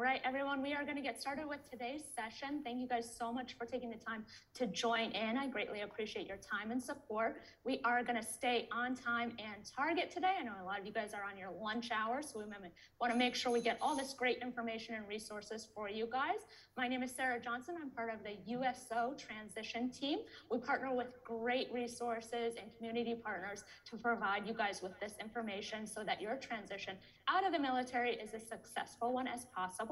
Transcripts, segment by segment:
right, everyone, we are going to get started with today's session. Thank you guys so much for taking the time to join in. I greatly appreciate your time and support. We are going to stay on time and target today. I know a lot of you guys are on your lunch hour, so we want to make sure we get all this great information and resources for you guys. My name is Sarah Johnson. I'm part of the USO transition team. We partner with great resources and community partners to provide you guys with this information so that your transition out of the military is a successful one as possible.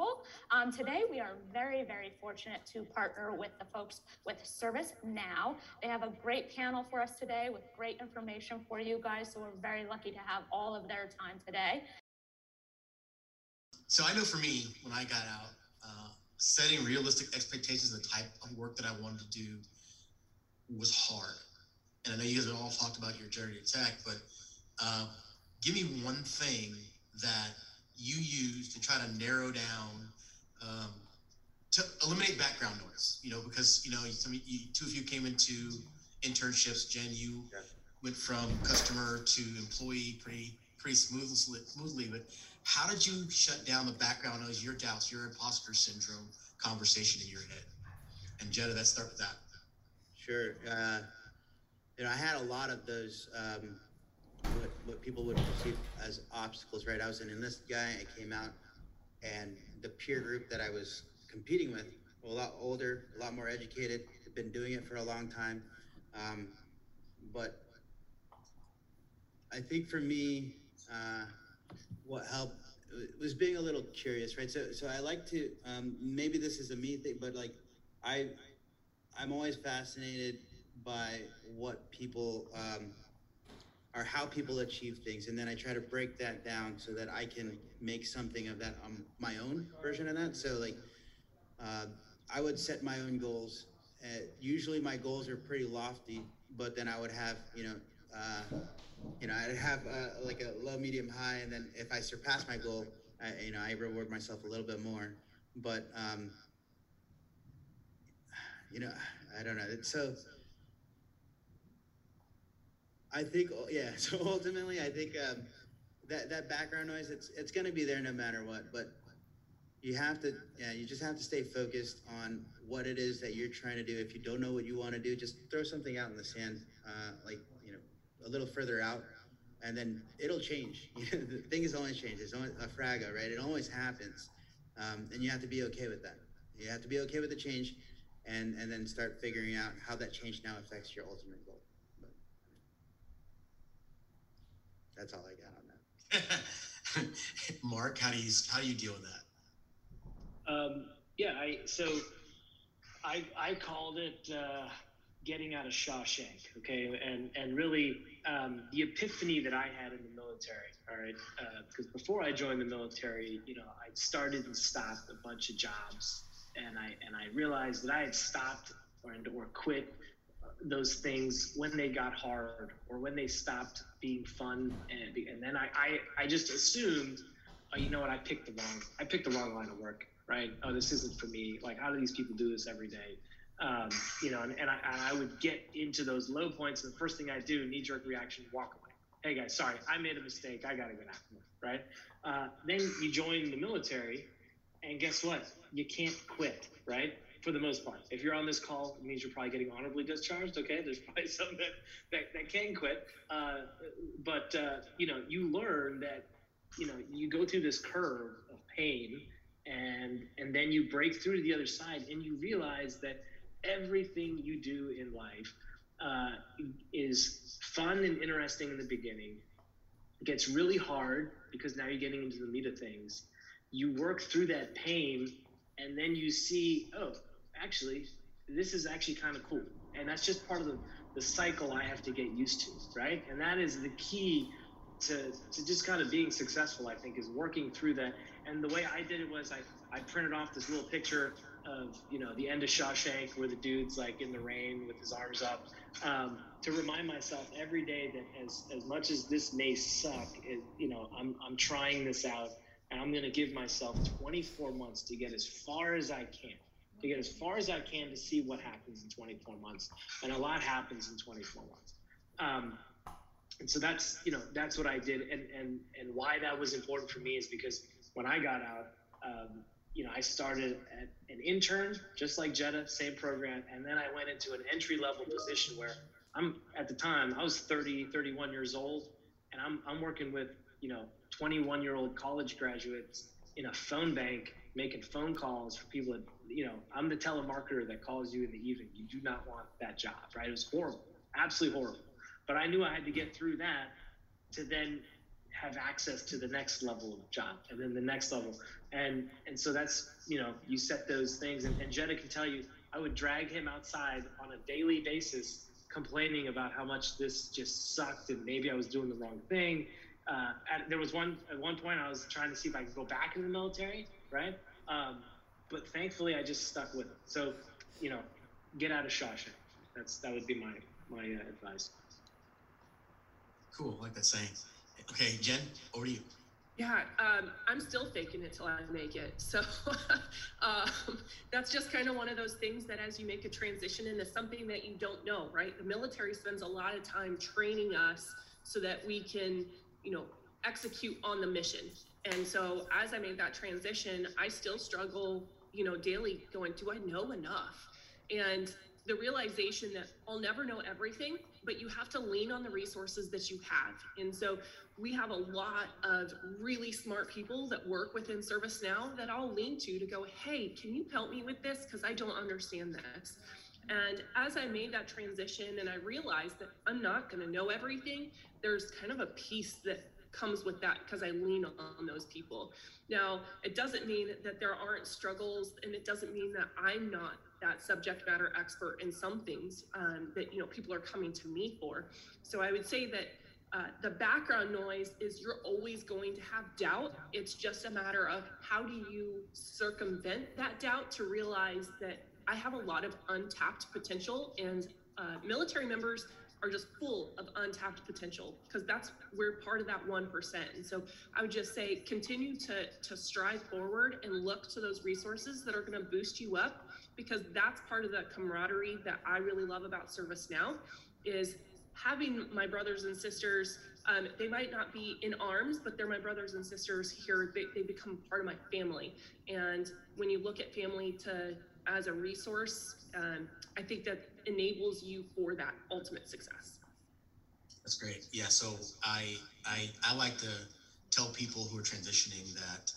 Um, today, we are very, very fortunate to partner with the folks with Service Now. They have a great panel for us today with great information for you guys. So we're very lucky to have all of their time today. So I know for me, when I got out, uh, setting realistic expectations of the type of work that I wanted to do was hard. And I know you guys have all talked about your journey to tech, but uh, give me one thing that you use to try to narrow down um, to eliminate background noise you know because you know some you, two of you came into internships. Jen you yeah. went from customer to employee pretty pretty smoothly smoothly but how did you shut down the background noise your doubts your imposter syndrome conversation in your head? And Jetta, let's start with that. Sure uh, you know i had a lot of those um, what, what people would perceive as obstacles, right? I was an enlisted guy. I came out, and the peer group that I was competing with, a lot older, a lot more educated, had been doing it for a long time. Um, but I think for me, uh, what helped was being a little curious, right? So, so I like to um, maybe this is a me thing, but like I, I'm always fascinated by what people. Um, are how people achieve things, and then I try to break that down so that I can make something of that um, my own version of that. So like, uh, I would set my own goals. Uh, usually my goals are pretty lofty, but then I would have you know. Uh, you know, I'd have uh, like a low, medium, high, and then if I surpass my goal, I, you know, I reward myself a little bit more. But um, you know, I don't know. It's so I think, oh, yeah. So ultimately, I think um, that that background noise, it's it's going to be there no matter what. But you have to, yeah, you just have to stay focused on what it is that you're trying to do. If you don't know what you want to do, just throw something out in the sand, uh, like you know, a little further out, and then it'll change. the things always change. It's always a FRAGO, right? It always happens, um, and you have to be okay with that. You have to be okay with the change, and and then start figuring out how that change now affects your ultimate goal. That's all I got on that. Mark, how do you how do you deal with that? Um, yeah, I so I I called it uh, getting out of Shawshank. Okay, and and really um, the epiphany that I had in the military. All right, because uh, before I joined the military, you know, I started and stopped a bunch of jobs, and I and I realized that I had stopped or or quit those things when they got hard or when they stopped being fun and and then I I, I just assumed oh, you know what? I picked the wrong I picked the wrong line of work right? Oh this isn't for me. Like how do these people do this every day? Um, you know and, and, I, I would get into those low points and the first thing I do knee jerk reaction walk away. Hey guys sorry I made a mistake. I gotta get out right? Uh, then you join the military and guess what? You can't quit right? For the most part. If you're on this call, it means you're probably getting honorably discharged. Okay, there's probably some that that, that can quit, uh, but uh, you know you learn that you know you go through this curve of pain, and and then you break through to the other side, and you realize that everything you do in life uh, is fun and interesting in the beginning. It gets really hard because now you're getting into the meat of things. You work through that pain and then you see, oh, actually, this is actually kind of cool. And that's just part of the, the cycle I have to get used to, right? And that is the key to, to just kind of being successful, I think, is working through that. And the way I did it was I, I printed off this little picture of, you know, the end of Shawshank where the dude's like in the rain with his arms up um, to remind myself every day that as, as much as this may suck, it, you know, I'm, I'm trying this out and I'm going to give myself 24 months to get as far as I can to get as far as I can to see what happens in 24 months. And a lot happens in 24 months. Um, and so that's, you know, that's what I did. And, and, and why that was important for me is because when I got out, um, you know, I started an intern, just like Jetta, same program, and then I went into an entry level position where I'm at the time I was 30, 31 years old, and I'm I'm working with you know 21 year old college graduates in a phone bank making phone calls for people that you know I'm the telemarketer that calls you in the evening. You do not want that job, right? It was horrible, absolutely horrible. But I knew I had to get through that to then have access to the next level of job and then the next level. And and so that's you know you set those things. And, and jenna can tell you i would drag him outside on a daily basis complaining about how much this just sucked and maybe i was doing the wrong thing. Uh, at, there was one at one point i was trying to see if i could go back in the military right? Um, but thankfully i just stuck with it. So you know get out of shawshank. That's that would be my my uh, advice Cool, I like that saying. Okay, Jen, over to you. Yeah, um, I'm still faking it till I make it. So um, that's just kind of one of those things that as you make a transition into something that you don't know, right? The military spends a lot of time training us so that we can, you know, execute on the mission. And so as I made that transition, I still struggle, you know, daily going, do I know enough? And the realization that I'll never know everything, but you have to lean on the resources that you have. And so we have a lot of really smart people that work within ServiceNow that I'll lean to to go, hey, can you help me with this? Because I don't understand this. And as I made that transition and I realized that I'm not going to know everything, there's kind of a piece that comes with that because I lean on those people. Now, it doesn't mean that there aren't struggles and it doesn't mean that I'm not that subject matter expert in some things um, that you know people are coming to me for. So I would say that uh, the background noise is you're always going to have doubt. It's just a matter of how do you circumvent that doubt to realize that I have a lot of untapped potential, and uh, military members are just full of untapped potential because that's we're part of that 1% and so i would just say continue to to strive forward and look to those resources that are going to boost you up because that's part of the camaraderie that I really love about ServiceNow is having my brothers and sisters. Um, they might not be in arms, but they're my brothers and sisters here. They, they become part of my family. And when you look at family to as a resource, um, I think that enables you for that ultimate success. That's great. Yeah. So I I I like to tell people who are transitioning that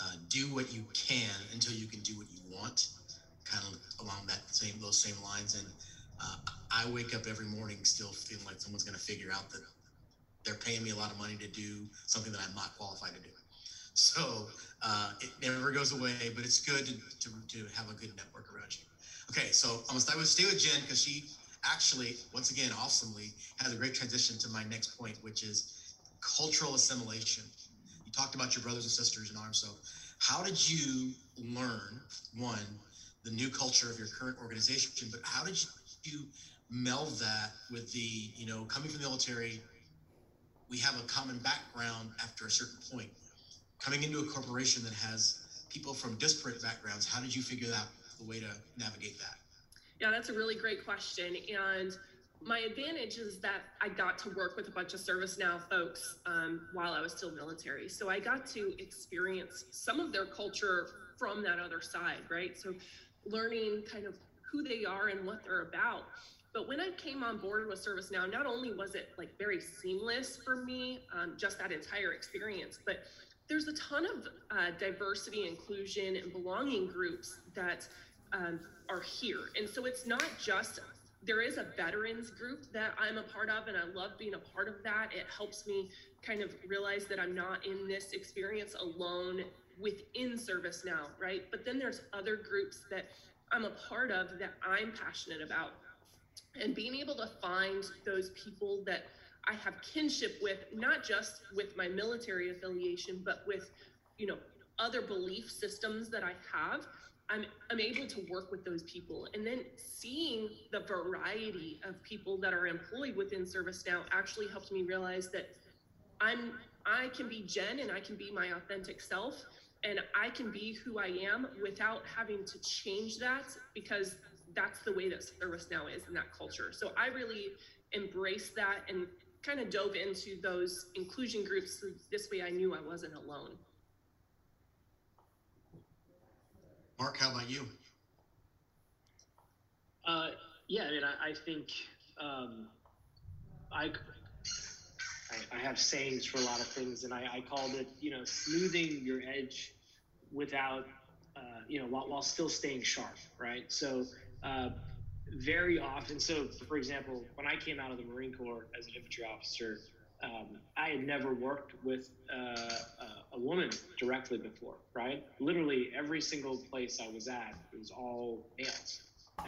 uh, do what you can until you can do what you want kind of along that same those same lines. And uh, I wake up every morning still feeling like someone's going to figure out that they're paying me a lot of money to do something that I'm not qualified to do. So uh, it never goes away, but it's good to, to, to have a good network around you. Okay, so I'm gonna stay with, stay with Jen because she actually, once again, awesomely has a great transition to my next point, which is cultural assimilation. You talked about your brothers and sisters in arms. So, how did you learn one the new culture of your current organization, but how did you meld that with the, you know, coming from the military, we have a common background after a certain point. Coming into a corporation that has people from disparate backgrounds, how did you figure out the way to navigate that? Yeah, that's a really great question. And my advantage is that I got to work with a bunch of ServiceNow folks um, while I was still military. So I got to experience some of their culture from that other side, right? So learning kind of who they are and what they're about. But when I came on board with ServiceNow, not only was it like very seamless for me, um, just that entire experience, but there's a ton of uh, diversity, inclusion, and belonging groups that um, are here. And so it's not just, there is a veterans group that I'm a part of, and I love being a part of that. It helps me kind of realize that I'm not in this experience alone within ServiceNow, right? But then there's other groups that I'm a part of that I'm passionate about. And being able to find those people that I have kinship with, not just with my military affiliation, but with, you know, other belief systems that I have, I'm, I'm able to work with those people. And then seeing the variety of people that are employed within ServiceNow actually helps me realize that I'm I can be Jen and I can be my authentic self and I can be who I am without having to change that because that's the way that ServiceNow is in that culture. So I really embraced that and kind of dove into those inclusion groups. So this way I knew I wasn't alone. Mark, how about you? Uh, yeah, I mean, I, I think um, I, I I have sayings for a lot of things, and I, I called it, you know, smoothing your edge without, uh, you know, while, while still staying sharp, right? So uh, very often, so for example, when I came out of the Marine Corps as an infantry officer, um, I had never worked with uh, a, a woman directly before, right? Literally every single place I was at, it was all males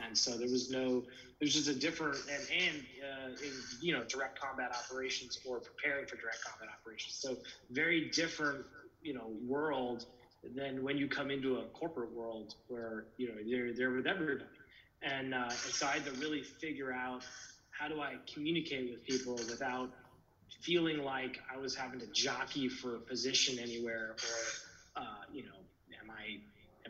and so there was no there's just a different and and uh, in you know direct combat operations or preparing for direct combat operations. So very different you know world than when you come into a corporate world where you know they're they're with everybody. And, uh, and so i had to really figure out how do i communicate with people without feeling like i was having to jockey for a position anywhere or uh, you know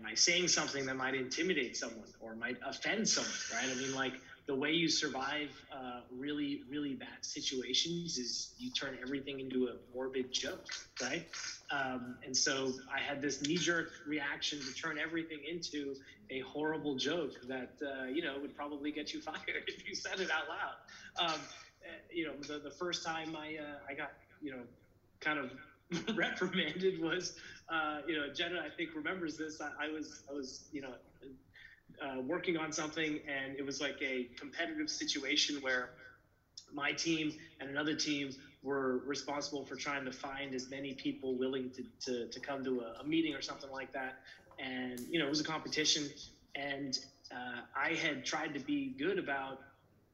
am I saying something that might intimidate someone or might offend someone, right? I mean, like the way you survive uh, really, really bad situations is you turn everything into a morbid joke, right? Um, and so I had this knee jerk reaction to turn everything into a horrible joke that, uh, you know, would probably get you fired if you said it out loud. Um, you know, the, the first time I, uh, I got, you know, kind of reprimanded was, uh, you know, Jenna, I think remembers this. I, I was, I was, you know, uh, working on something, and it was like a competitive situation where my team and another team were responsible for trying to find as many people willing to, to, to come to a, a meeting or something like that. And, you know, it was a competition. And uh, I had tried to be good about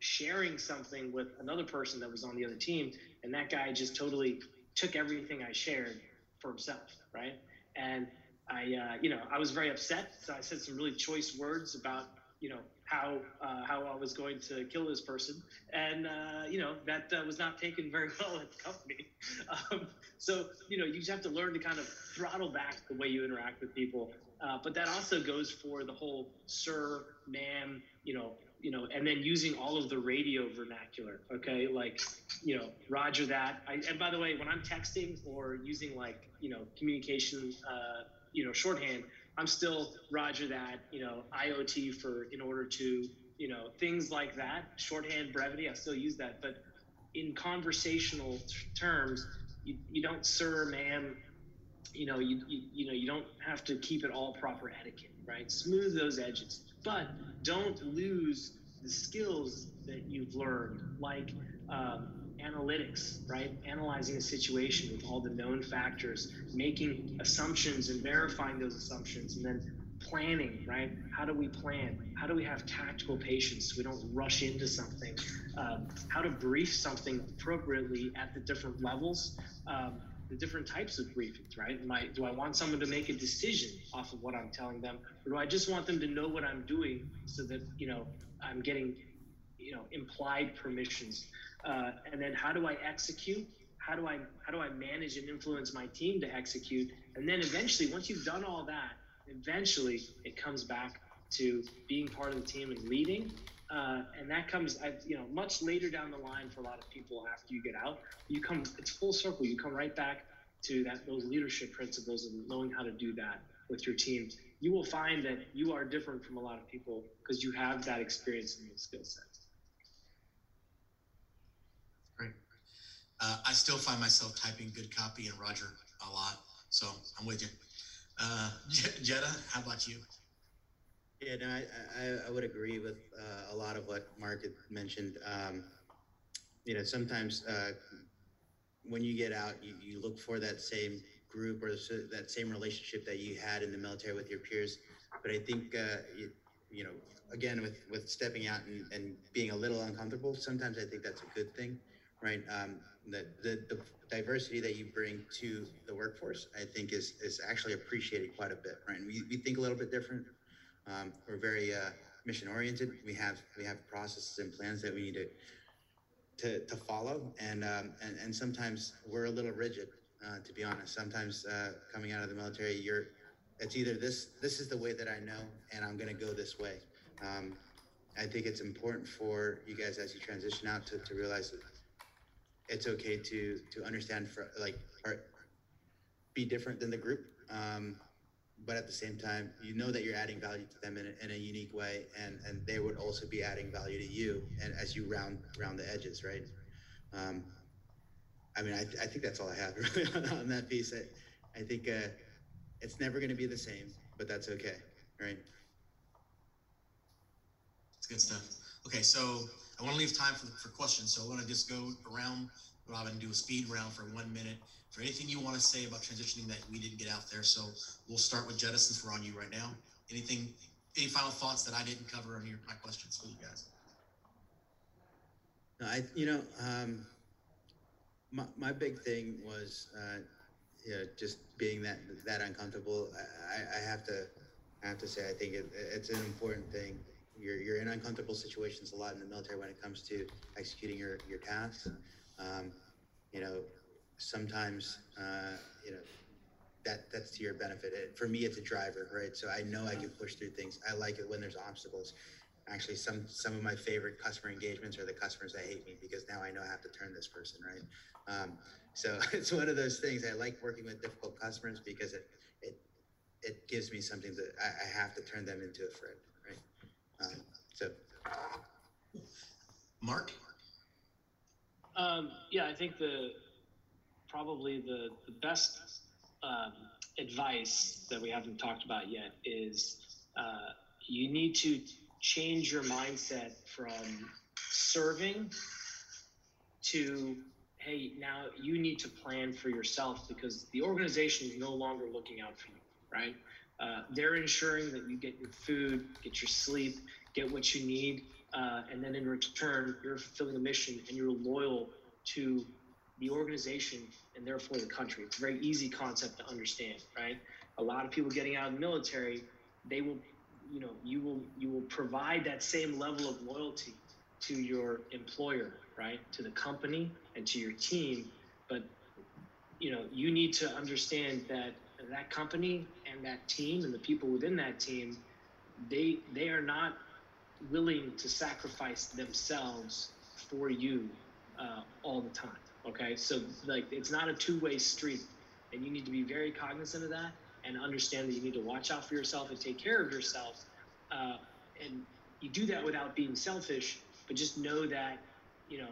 sharing something with another person that was on the other team. And that guy just totally took everything I shared for himself, right? And I, uh, you know, I was very upset. So I said some really choice words about, you know, how uh, how I was going to kill this person, and uh, you know that uh, was not taken very well at the company. Um, so you know, you just have to learn to kind of throttle back the way you interact with people. Uh, but that also goes for the whole sir, ma'am, you know, you know, and then using all of the radio vernacular. Okay, like, you know, Roger that. I, and by the way, when I'm texting or using like, you know, communication, uh, you know, shorthand, I'm still Roger that. You know, IOT for in order to, you know, things like that. Shorthand brevity. I still use that, but in conversational terms, you, you don't sir, ma'am. You know, you, you you know, you don't have to keep it all proper etiquette, right? Smooth those edges but don't lose the skills that you've learned, like um, analytics, right? Analyzing a situation with all the known factors, making assumptions and verifying those assumptions, and then planning, right? How do we plan? How do we have tactical patience so we don't rush into something? Um, how to brief something appropriately at the different levels. Um, the different types of briefings, right? Do I want someone to make a decision off of what I'm telling them, or do I just want them to know what I'm doing so that you know I'm getting, you know, implied permissions? Uh, and then how do I execute? How do I how do I manage and influence my team to execute? And then eventually, once you've done all that, eventually it comes back to being part of the team and leading uh, and that comes, you know, much later down the line for a lot of people after you get out. You come, it's full circle. You come right back to that those leadership principles and knowing how to do that with your team. You will find that you are different from a lot of people because you have that experience and those skill sets. Great. Uh, I still find myself typing good copy and Roger a lot, so I'm with you. Uh, Jetta, how about you? Yeah, no, I, I, I would agree with uh, a lot of what Mark had mentioned. Um, you know, sometimes uh, when you get out, you, you look for that same group or that same relationship that you had in the military with your peers. But I think, uh, you, you know, again, with, with stepping out and, and being a little uncomfortable, sometimes I think that's a good thing, right? Um, the, the, the diversity that you bring to the workforce, I think is, is actually appreciated quite a bit, right? And we, we think a little bit different um, we're very uh, mission oriented. We have we have processes and plans that we need to to, to follow, and, um, and and sometimes we're a little rigid. Uh, to be honest, sometimes uh, coming out of the military, you're it's either this this is the way that I know, and I'm going to go this way. Um, I think it's important for you guys as you transition out to, to realize that it's okay to to understand for like or be different than the group. Um, but at the same time, you know that you're adding value to them in a, in a unique way, and and they would also be adding value to you, and as you round round the edges, right? Um, I mean, I, I think that's all I have really on, on that piece. I, I think uh, it's never going to be the same, but that's okay, right? It's good stuff. Okay, so I want to leave time for, for questions. So I want to just go around Robin do a speed round for one minute for anything you want to say about transitioning that we didn't get out there. So we'll start with Jetta since we're on you right now. Anything, any final thoughts that I didn't cover on your my questions for you guys? I, you know, um, my, my big thing was, uh, you know, just being that, that uncomfortable. I, I have to, I have to say, I think it, it's an important thing. You're, you're in uncomfortable situations a lot in the military when it comes to executing your, your tasks. Um, you know, sometimes, uh, you know, that, that's to your benefit. It, for me, it's a driver, right? So I know I can push through things. I like it when there's obstacles actually some some of my favorite customer engagements are the customers that hate me because now I know I have to turn this person right. Um, so it's one of those things. I like working with difficult customers because it it it gives me something that I, I have to turn them into a friend, right? Um, so, Mark, Um, yeah, I think the probably the the best um, advice that we haven't talked about yet is uh, you need to change your mindset from serving to hey now you need to plan for yourself because the organization is no longer looking out for you right? Uh, they're ensuring that you get your food get your sleep get what you need uh, and then in return you're fulfilling a mission and you're loyal to the organization and therefore the country. It's a very easy concept to understand right? A lot of people getting out of the military they will you know you will you will provide that same level of loyalty to your employer right? To the company and to your team but you know you need to understand that that company and that team and the people within that team they they are not willing to sacrifice themselves for you uh, all the time okay so like it's not a two-way street and you need to be very cognizant of that and understand that you need to watch out for yourself and take care of yourself. Uh, and you do that without being selfish, but just know that, you know,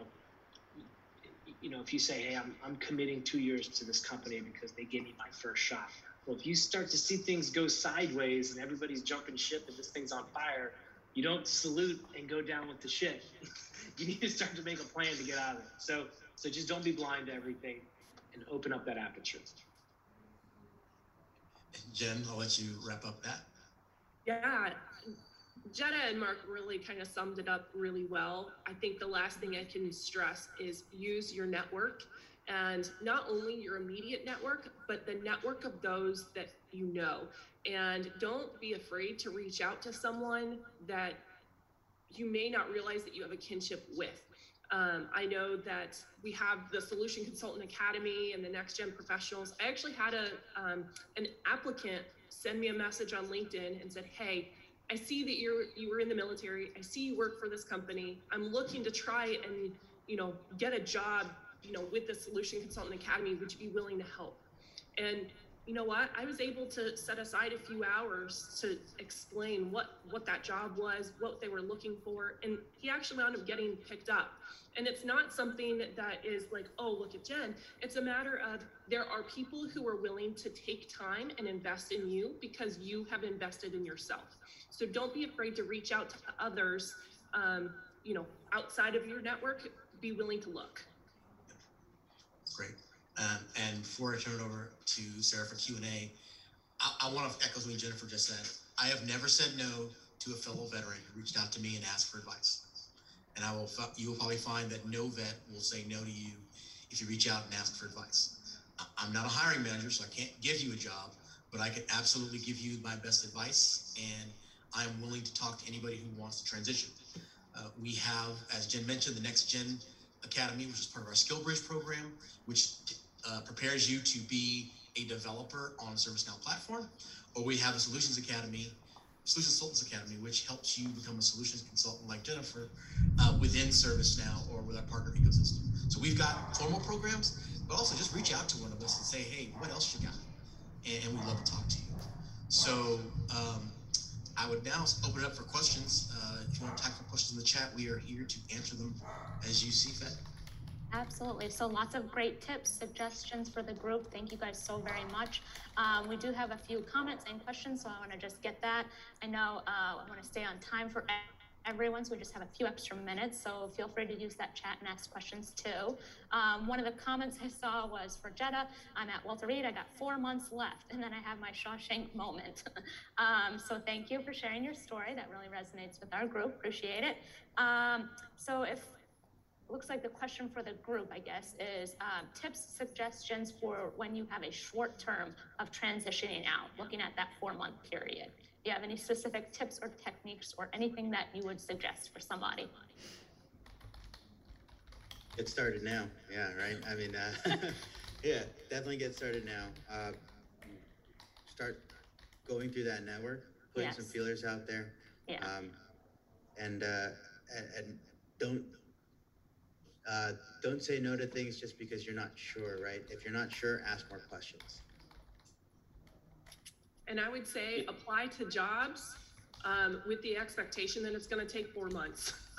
you know, if you say, hey, I'm, I'm committing two years to this company because they gave me my first shot. Well, if you start to see things go sideways and everybody's jumping ship and this thing's on fire, you don't salute and go down with the ship. you need to start to make a plan to get out of it. So, so just don't be blind to everything and open up that aperture. Jen, I'll let you wrap up that. Yeah, Jetta and Mark really kind of summed it up really well. I think the last thing I can stress is use your network and not only your immediate network, but the network of those that you know. And don't be afraid to reach out to someone that you may not realize that you have a kinship with. Um, I know that we have the Solution Consultant Academy and the Next Gen Professionals. I actually had a um, an applicant send me a message on LinkedIn and said, "Hey, I see that you're you were in the military. I see you work for this company. I'm looking to try and you know get a job, you know, with the Solution Consultant Academy. Would you be willing to help?" And you know what? I was able to set aside a few hours to explain what what that job was, what they were looking for, and he actually wound up getting picked up. And it's not something that is like, oh, look at Jen. It's a matter of there are people who are willing to take time and invest in you because you have invested in yourself. So don't be afraid to reach out to others, um, you know, outside of your network. Be willing to look. Great. Um, and before I turn it over to Sarah for Q and A, I, I want to echo what Jennifer just said. I have never said no to a fellow veteran who reached out to me and asked for advice. And I will, you will probably find that no vet will say no to you if you reach out and ask for advice. I'm not a hiring manager, so I can't give you a job, but I can absolutely give you my best advice, and I'm willing to talk to anybody who wants to transition. Uh, we have, as Jen mentioned, the Next Gen Academy, which is part of our SkillBridge program, which uh, prepares you to be a developer on a ServiceNow platform, or we have a Solutions Academy, Solutions Consultants Academy, which helps you become a solutions consultant like Jennifer uh, within ServiceNow or with our partner ecosystem. So we've got formal programs, but also just reach out to one of us and say, hey, what else you got? And, and we'd love to talk to you. So um, I would now open it up for questions. Uh, if you want to type some questions in the chat, we are here to answer them as you see fit. Absolutely. So lots of great tips, suggestions for the group. Thank you guys so very much. Um, we do have a few comments and questions, so I want to just get that. I know uh, I want to stay on time for everyone, so we just have a few extra minutes. So feel free to use that chat and ask questions too. Um, one of the comments I saw was for Jetta. I'm at Walter Reed. I got four months left, and then I have my Shawshank moment. um, so thank you for sharing your story. That really resonates with our group. Appreciate it. Um, so if looks like the question for the group, I guess, is um, tips, suggestions for when you have a short term of transitioning out, looking at that four month period. Do you have any specific tips or techniques or anything that you would suggest for somebody? Get started now. Yeah, right. I mean, uh, yeah, definitely get started now. Uh, start going through that network, putting some feelers out there, Yeah. um, and, uh, and and don't uh, don't say no to things just because you're not sure. Right? If you're not sure, ask more questions. And I would say apply to jobs um, with the expectation that it's going to take four months.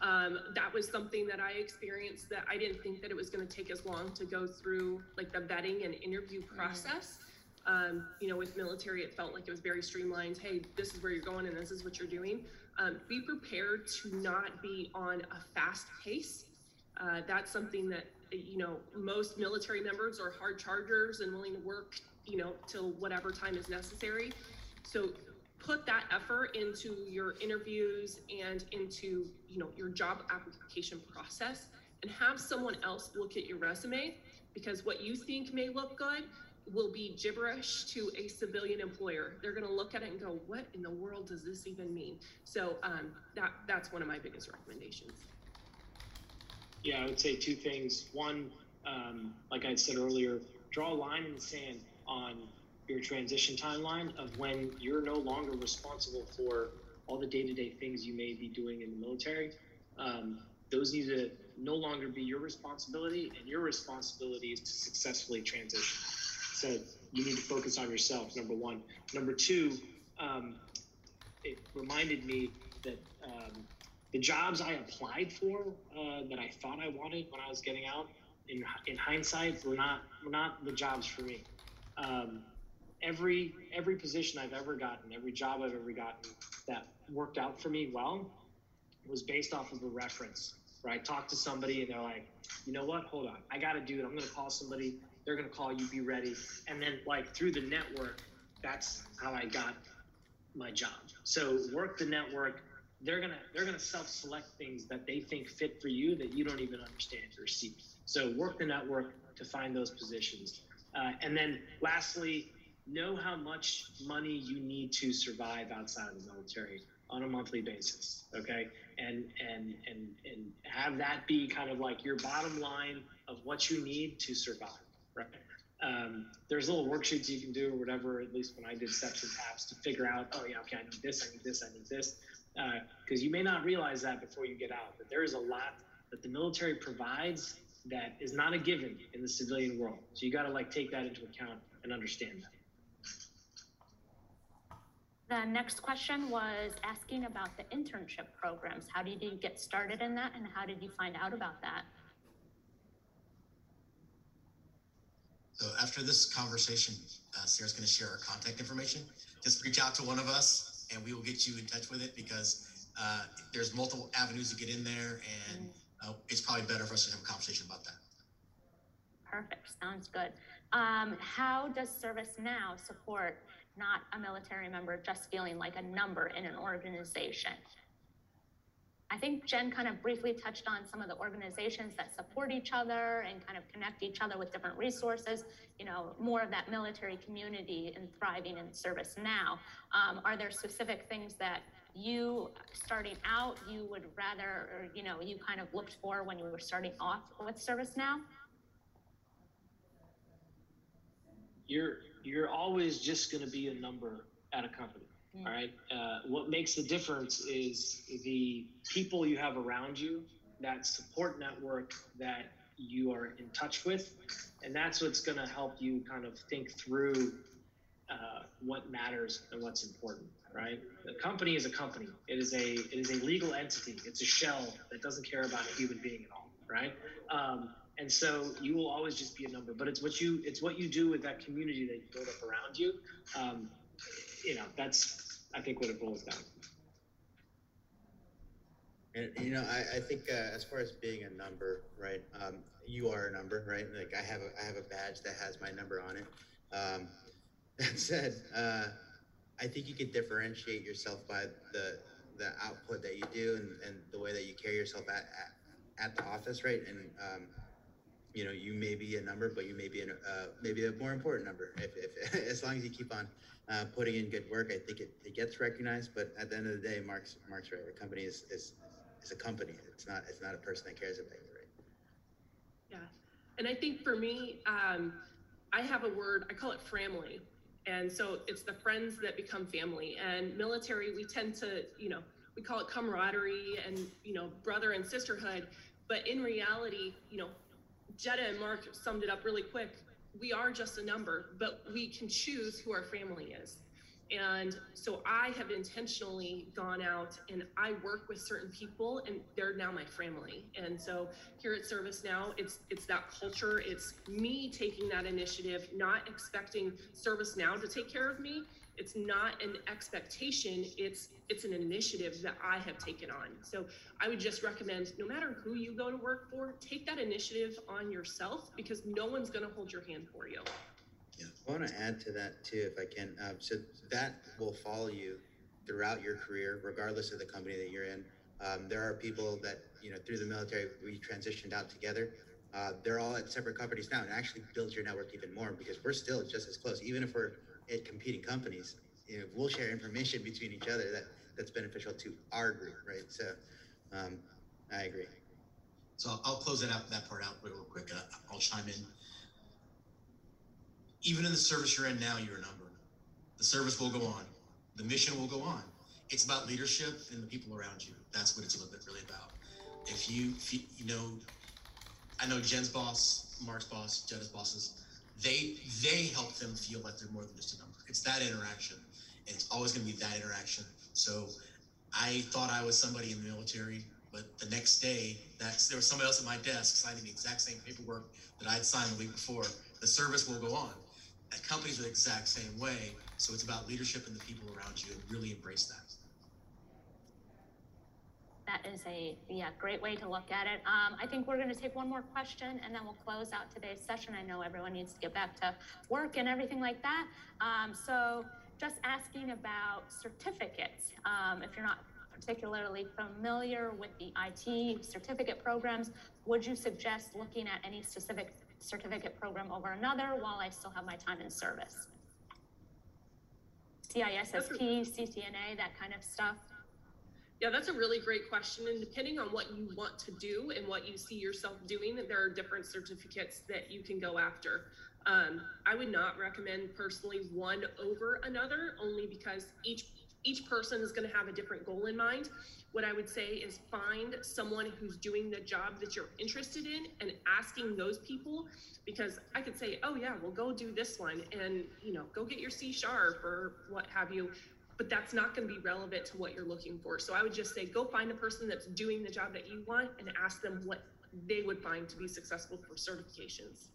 um, that was something that I experienced that I didn't think that it was going to take as long to go through like the vetting and interview process. Um, you know, with military, it felt like it was very streamlined. Hey, this is where you're going and this is what you're doing. Um, be prepared to not be on a fast pace. Uh, that's something that, you know, most military members are hard chargers and willing to work, you know, till whatever time is necessary. So put that effort into your interviews and into, you know, your job application process and have someone else look at your resume because what you think may look good will be gibberish to a civilian employer. They're going to look at it and go, "What in the world does this even mean?" So um, that that's one of my biggest recommendations. Yeah, I would say two things. One, um, like I said earlier, draw a line in the sand on your transition timeline of when you're no longer responsible for all the day-to-day things you may be doing in the military. Um, those need to no longer be your responsibility, and your responsibility is to successfully transition. So you need to focus on yourself. Number one. Number two, um, it reminded me that um, the jobs I applied for uh, that I thought I wanted when I was getting out, in in hindsight, were not were not the jobs for me. Um, every every position I've ever gotten, every job I've ever gotten that worked out for me well, was based off of a reference. Where I talked to somebody and they're like, you know what? Hold on, I got to do it. I'm going to call somebody. They're going to call you. Be ready. And then like through the network, that's how I got my job. So work the network, they're gonna they're gonna self-select things that they think fit for you that you don't even understand or see. So work the network to find those positions. Uh, and then lastly, know how much money you need to survive outside of the military on a monthly basis. Okay, and and and and have that be kind of like your bottom line of what you need to survive. Right. Um, there's little worksheets you can do or whatever. At least when I did steps and taps to figure out, oh yeah, okay, I need this, I need this, I need this because uh, you may not realize that before you get out, but there is a lot that the military provides that is not a given in the civilian world. So you got to like take that into account and understand that. The next question was asking about the internship programs. How did you get started in that, and how did you find out about that? So after this conversation, uh, Sarah's going to share our contact information. Just reach out to one of us, and we will get you in touch with it because uh, there's multiple avenues to get in there, and uh, it's probably better for us to have a conversation about that. Perfect. Sounds good. Um, how does ServiceNow support not a military member just feeling like a number in an organization? I think Jen kind of briefly touched on some of the organizations that support each other and kind of connect each other with different resources. You know, more of that military community and thriving in ServiceNow. Um, are there specific things that you, starting out, you would rather, or you know, you kind of looked for when you were starting off with ServiceNow? You're you're always just going to be a number at a company. Mm. All right. Uh, what makes the difference is the people you have around you, that support network that you are in touch with, and that's what's going to help you kind of think through uh, what matters and what's important, right? The company is a company. It is a it is a legal entity. It's a shell that doesn't care about a human being at all, right? Um, and so you will always just be a number. But it's what you it's what you do with that community that you build up around you. Um, you know, that's I think what it boils down. to. And you know, I, I think uh, as far as being a number, right? Um, you are a number, right? Like I have a I have a badge that has my number on it. Um, that said, uh, I think you can differentiate yourself by the the output that you do and, and the way that you carry yourself at, at, at the office, right? And um, you know, you may be a number, but you may be an, uh, maybe a more important number. If, if as long as you keep on uh, putting in good work, I think it, it gets recognized. But at the end of the day, Mark's Mark's right. The company is is it's a company. It's not. It's not a person that cares about you, right? Yeah. And I think for me, um, I have a word, I call it family. And so it's the friends that become family. And military, we tend to, you know, we call it camaraderie and, you know, brother and sisterhood. But in reality, you know, Jetta and Mark summed it up really quick. We are just a number, but we can choose who our family is. And so I have intentionally gone out and I work with certain people and they're now my family. And so here at ServiceNow, it's it's that culture, it's me taking that initiative, not expecting ServiceNow to take care of me. It's not an expectation, it's it's an initiative that I have taken on. So I would just recommend no matter who you go to work for, take that initiative on yourself because no one's going to hold your hand for you. I want to add to that too, if I can. Um, so that will follow you throughout your career, regardless of the company that you're in. Um, there are people that you know through the military we transitioned out together. Uh, they're all at separate companies now, and actually builds your network even more because we're still just as close, even if we're at competing companies. You know, we'll share information between each other that that's beneficial to our group, right? So, um, I agree. So I'll, I'll close that out, that part out real quick. Uh, I'll chime in. Even in the service you're in now, you're a number. The service will go on. The mission will go on. It's about leadership and the people around you. That's what it's really about. If you, if you, you know, I know Jen's boss, Mark's boss, Jenna's bosses, they they help them feel like they're more than just a number. It's that interaction. And it's always going to be that interaction. So I thought I was somebody in the military, but the next day, that's there was somebody else at my desk signing the exact same paperwork that I'd signed the week before. The service will go on. At companies are the exact same way. So it's about leadership and the people around you, and really embrace that. That is a, yeah, great way to look at it. Um, I think we're gonna take one more question and then we'll close out today's session. I know everyone needs to get back to work and everything like that. Um, so just asking about certificates. Um, if you're not particularly familiar with the IT certificate programs, would you suggest looking at any specific certificate program over another while I still have my time in service? CISSP, CCNA, that kind of stuff? Yeah, that's a really great question. And depending on what you want to do and what you see yourself doing, there are different certificates that you can go after. Um, I would not recommend personally one over another, only because each each person is going to have a different goal in mind. What I would say is find someone who's doing the job that you're interested in and asking those people because I could say, "Oh yeah, well go do this one and, you know, go get your C sharp or what have you." But that's not going to be relevant to what you're looking for. So I would just say go find a person that's doing the job that you want and ask them what they would find to be successful for certifications.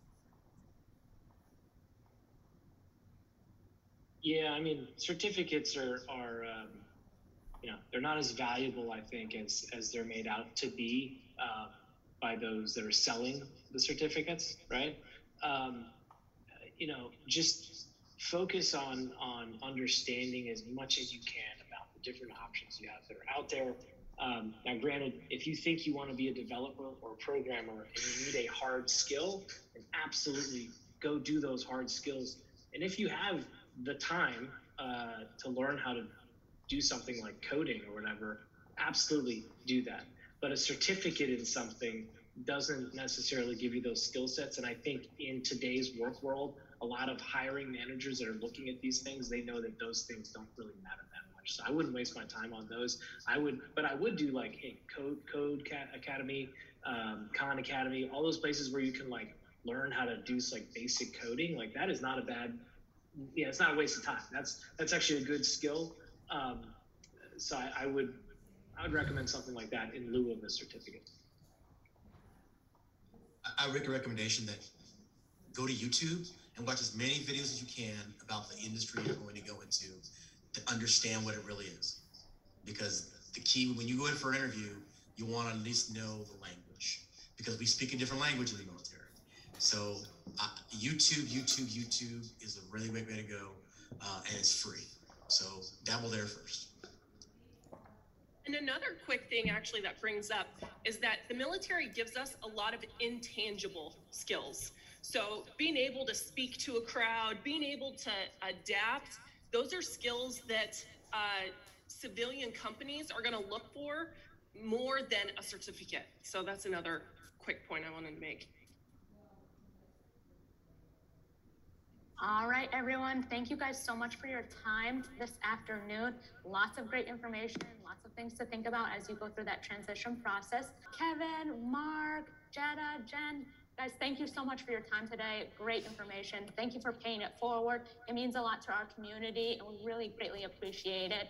Yeah, I mean, certificates are are um, you know they're not as valuable, I think, as as they're made out to be uh, by those that are selling the certificates, right? Um, you know, just focus on on understanding as much as you can about the different options you have that are out there. Um, now, granted, if you think you want to be a developer or a programmer and you need a hard skill, then absolutely go do those hard skills. And if you have the time uh, to learn how to do something like coding or whatever, absolutely do that. But a certificate in something doesn't necessarily give you those skill sets. And I think in today's work world, a lot of hiring managers that are looking at these things, they know that those things don't really matter that much. So I wouldn't waste my time on those. I would, but I would do like, hey, Code Code Academy, um, Khan Academy, all those places where you can like learn how to do like basic coding. Like that is not a bad yeah, it's not a waste of time. That's that's actually a good skill. Um, so I, I would I would recommend something like that in lieu of the certificate. I, I make a recommendation that go to YouTube and watch as many videos as you can about the industry you're going to go into to understand what it really is. Because the key when you go in for an interview, you want to at least know the language because we speak a different language in the military. So uh, YouTube, YouTube, YouTube is a really great way to go, uh, and it's free. So dabble there first. And another quick thing actually that brings up is that the military gives us a lot of intangible skills. So being able to speak to a crowd, being able to adapt, those are skills that uh, civilian companies are going to look for more than a certificate. So that's another quick point I wanted to make. All right, everyone. Thank you guys so much for your time this afternoon. Lots of great information, lots of things to think about as you go through that transition process. Kevin, Mark, Jetta, Jen, guys, thank you so much for your time today. Great information. Thank you for paying it forward. It means a lot to our community, and we really greatly appreciate it.